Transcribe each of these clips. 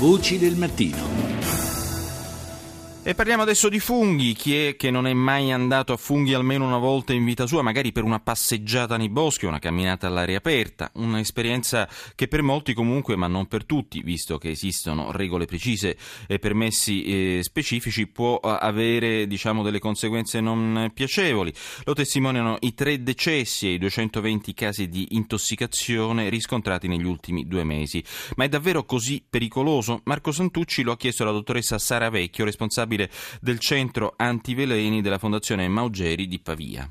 Voci del mattino. E parliamo adesso di funghi. Chi è che non è mai andato a funghi almeno una volta in vita sua, magari per una passeggiata nei boschi o una camminata all'aria aperta? Un'esperienza che per molti comunque, ma non per tutti, visto che esistono regole precise e permessi eh, specifici, può eh, avere diciamo, delle conseguenze non piacevoli. Lo testimoniano i tre decessi e i 220 casi di intossicazione riscontrati negli ultimi due mesi. Ma è davvero così pericoloso? Marco Santucci lo ha chiesto alla dottoressa Sara Vecchio, responsabile responsabile del centro antiveleni della Fondazione Maugeri di Pavia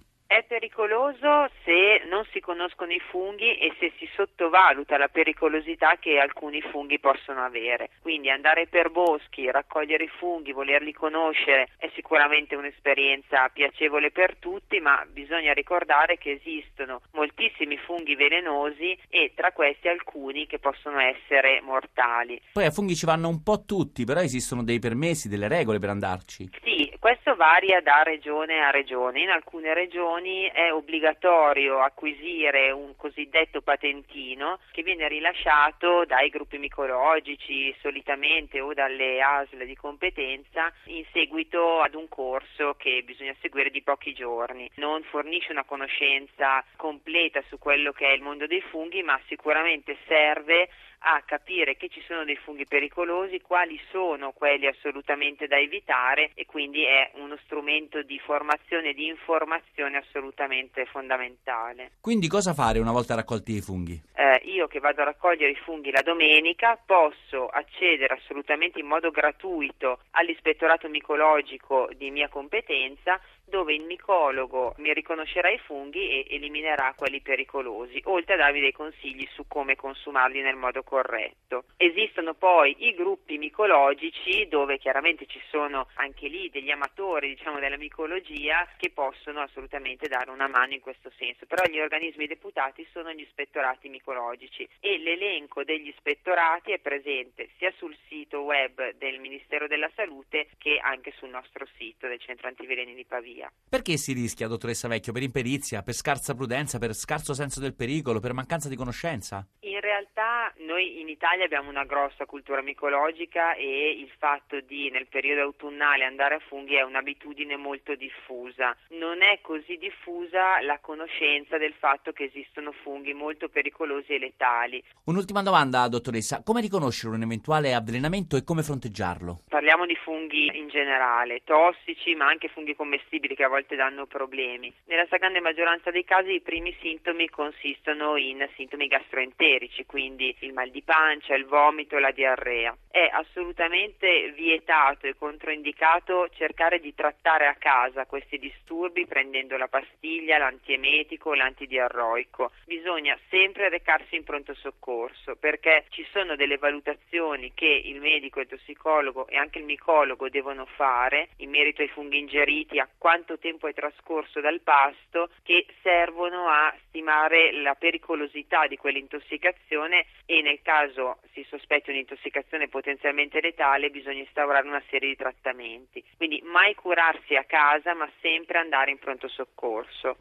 pericoloso se non si conoscono i funghi e se si sottovaluta la pericolosità che alcuni funghi possono avere. Quindi andare per boschi, raccogliere i funghi, volerli conoscere è sicuramente un'esperienza piacevole per tutti, ma bisogna ricordare che esistono moltissimi funghi velenosi e tra questi alcuni che possono essere mortali. Poi a funghi ci vanno un po' tutti, però esistono dei permessi, delle regole per andarci. Sì, questo varia da regione a regione. In alcune regioni è obbligatorio acquisire un cosiddetto patentino che viene rilasciato dai gruppi micologici solitamente o dalle ASL di competenza in seguito ad un corso che bisogna seguire di pochi giorni. Non fornisce una conoscenza completa su quello che è il mondo dei funghi, ma sicuramente serve a capire che ci sono dei funghi pericolosi, quali sono quelli assolutamente da evitare e quindi è uno strumento di formazione e di informazione assolutamente fondamentale. Quindi cosa fare una volta raccolti i funghi? Eh, io che vado a raccogliere i funghi la domenica posso accedere assolutamente in modo gratuito all'ispettorato micologico di mia competenza dove il micologo mi riconoscerà i funghi e eliminerà quelli pericolosi, oltre a darvi dei consigli su come consumarli nel modo corretto. Esistono poi i gruppi micologici dove chiaramente ci sono anche lì degli amatori diciamo, della micologia che possono assolutamente dare una mano in questo senso, però gli organismi deputati sono gli ispettorati micologici e l'elenco degli ispettorati è presente sia sul sito web del Ministero della Salute che anche sul nostro sito del Centro Antiveleni di Pavia via. Perché si rischia, dottoressa Vecchio? Per imperizia, per scarsa prudenza, per scarso senso del pericolo, per mancanza di conoscenza? In realtà noi in Italia abbiamo una grossa cultura micologica e il fatto di nel periodo autunnale andare a funghi è un'abitudine molto diffusa. Non è così diffusa la conoscenza del fatto che esistono funghi molto pericolosi e letali. Un'ultima domanda, dottoressa. Come riconoscere un eventuale avvelenamento e come fronteggiarlo? Parliamo di funghi in generale, tossici ma anche funghi commestibili che a volte danno problemi. Nella stragrande maggioranza dei casi i primi sintomi consistono in sintomi gastroenterici, quindi il mal di pancia, il vomito, la diarrea. È assolutamente vietato e controindicato cercare di trattare a casa questi disturbi prendendo la pastiglia, l'antiemetico, l'antidiarroico. Bisogna sempre recarsi in pronto soccorso perché ci sono delle valutazioni che il medico, il tossicologo e anche il micologo devono fare in merito ai funghi ingeriti, a quanto tempo è trascorso dal pasto che servono a stimare la pericolosità di quell'intossicazione e nel caso si sospetti un'intossicazione potenzialmente letale bisogna instaurare una serie di trattamenti. Quindi mai curarsi a casa ma sempre andare in pronto soccorso.